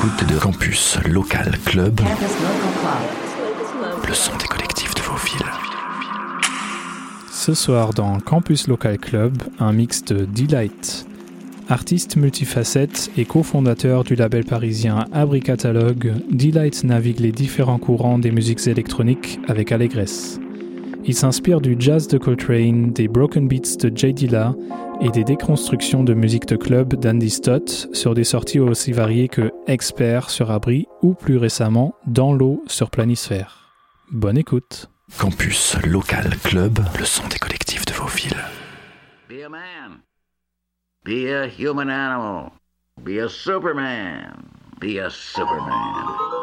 de Campus le son des collectifs de vos villes. Ce soir dans Campus Local Club, un mix de Delight. Artiste multifacette et cofondateur du label parisien Abri Catalogue, Delight navigue les différents courants des musiques électroniques avec allégresse. Il s'inspire du jazz de Coltrane, des broken beats de J. Dilla et des déconstructions de musique de club d'Andy Stott sur des sorties aussi variées que Expert sur Abri ou plus récemment Dans l'eau sur Planisphère. Bonne écoute. Campus Local Club, le son des collectifs de vos villes. Be a man. Be a human animal. Be a superman. Be a superman.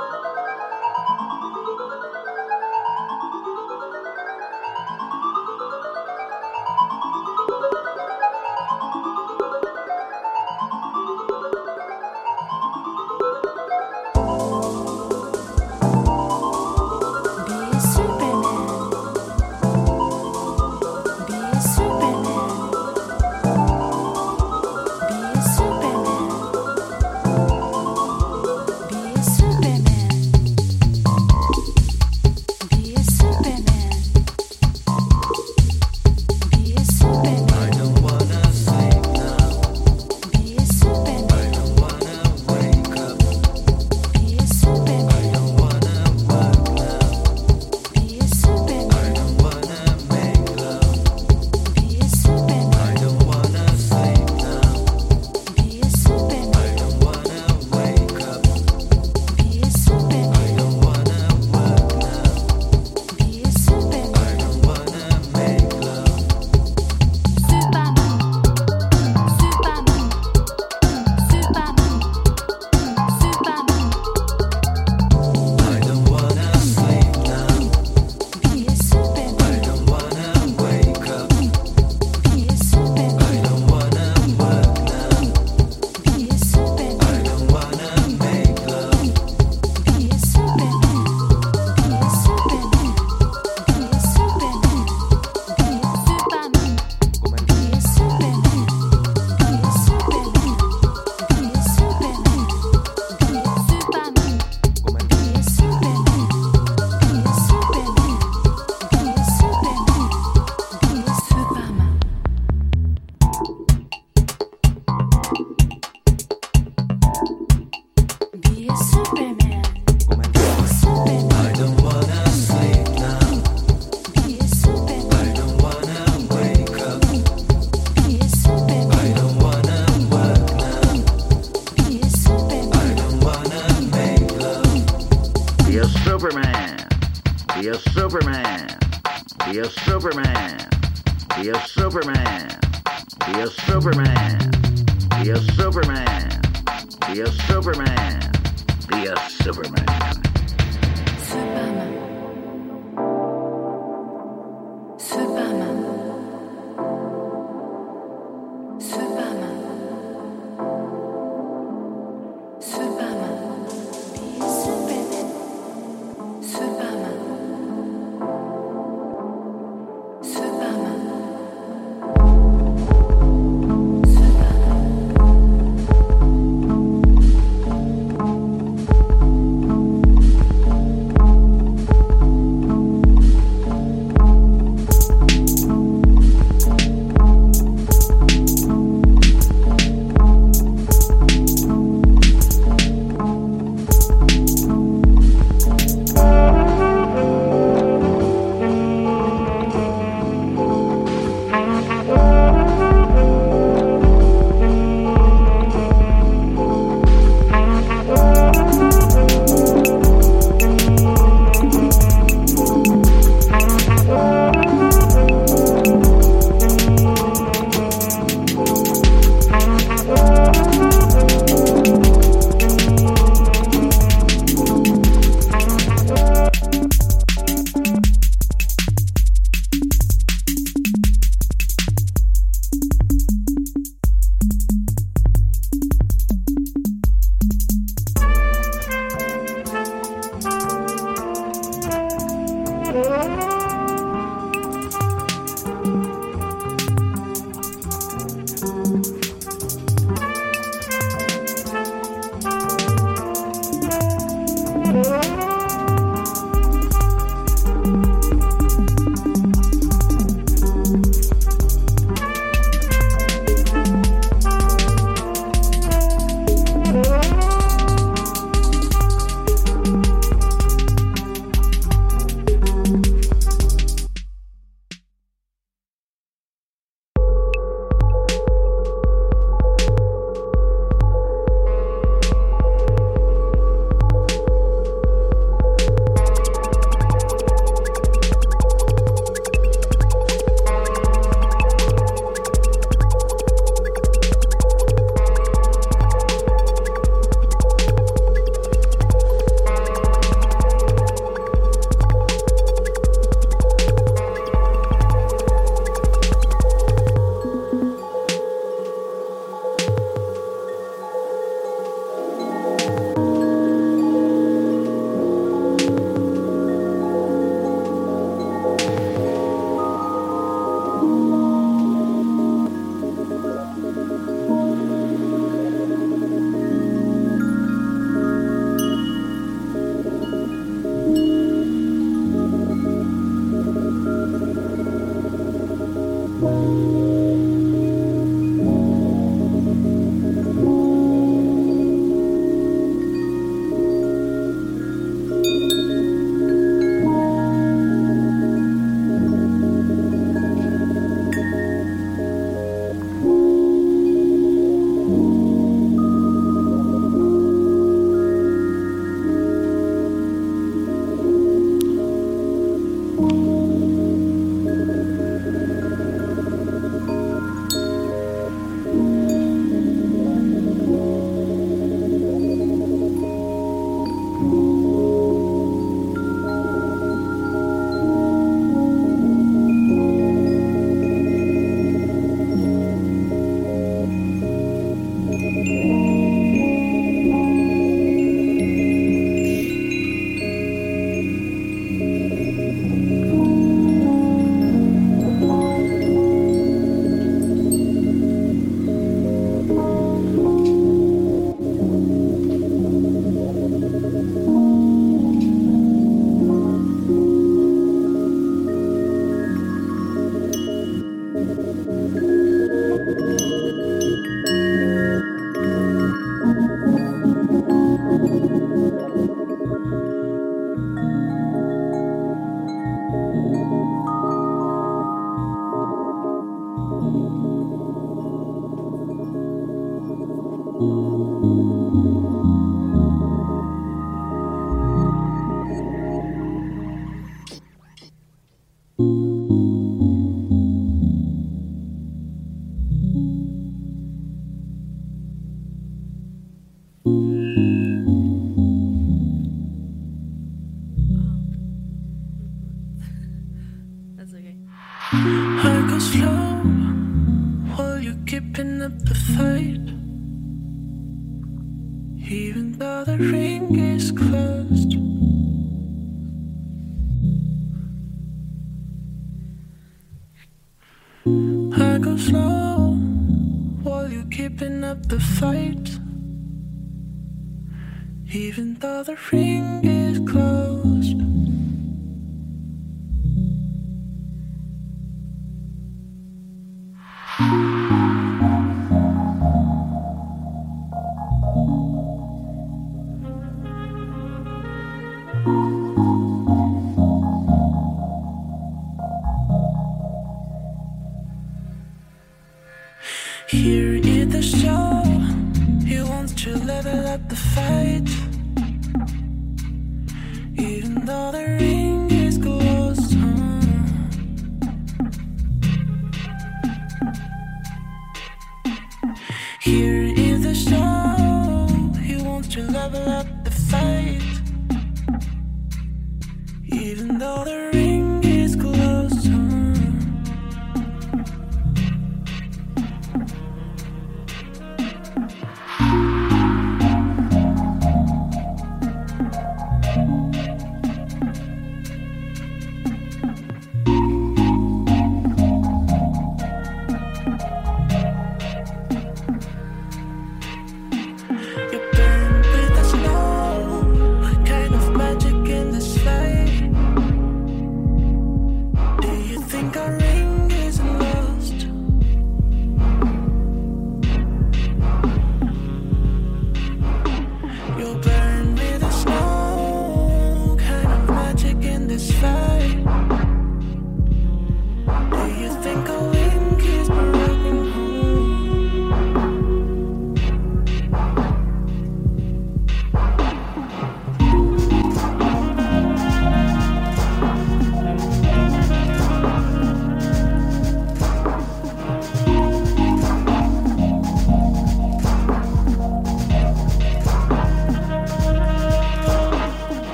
Oh.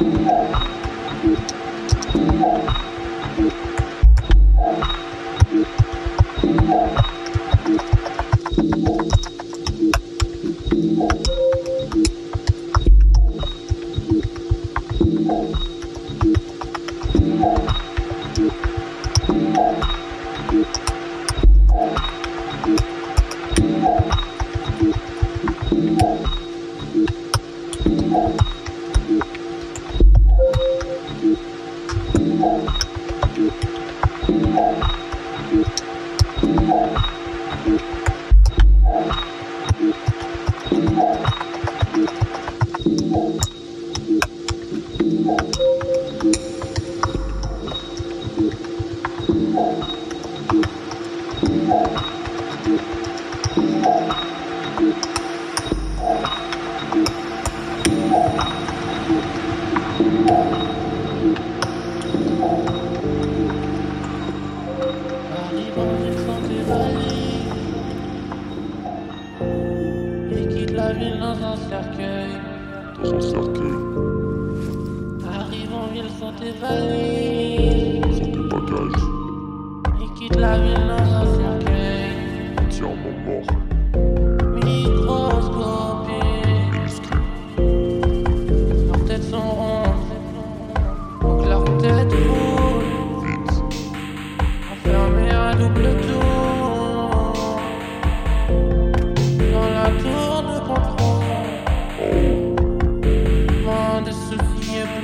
Arrive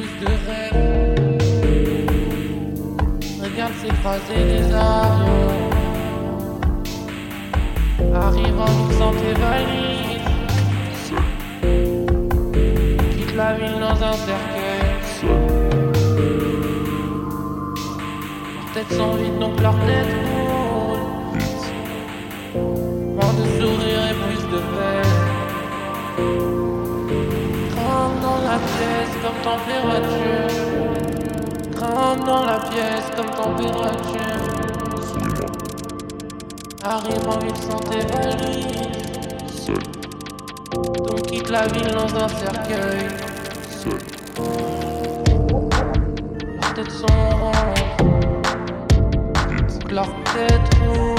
plus de rêves. Regarde s'écraser des avions Arrive en mixant tes valises. Quitte la ville dans un cercueil? Leurs têtes sont vides donc leurs têtes roulent. Moins de sourire et plus de paix dans la pièce comme température Grimpe dans la pièce comme température Arrive en ville sans tes valises. Donc quitte la ville dans un cercueil. Seul, Leurs têtes sont rondes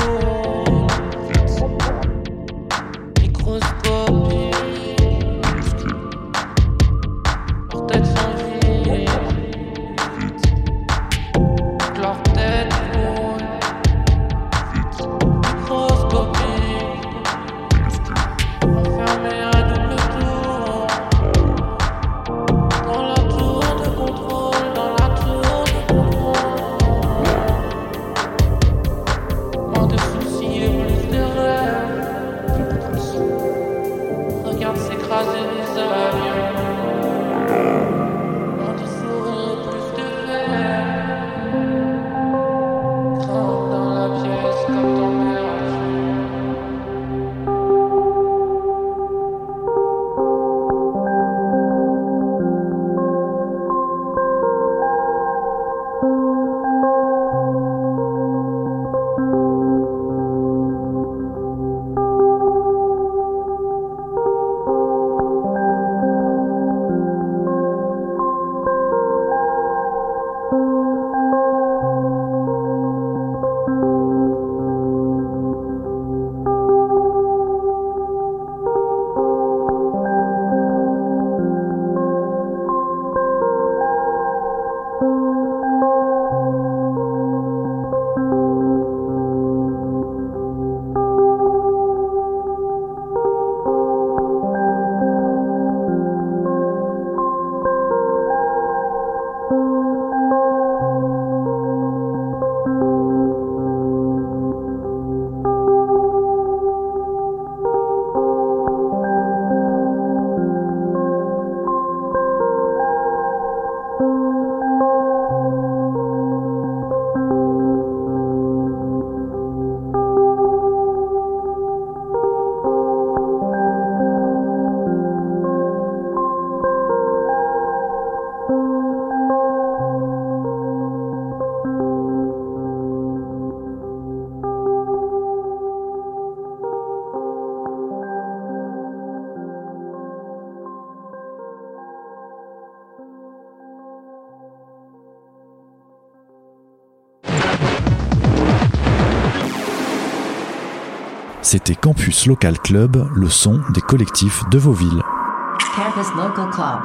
C'était Campus Local Club, le son des collectifs de vos villes. Campus Local Club.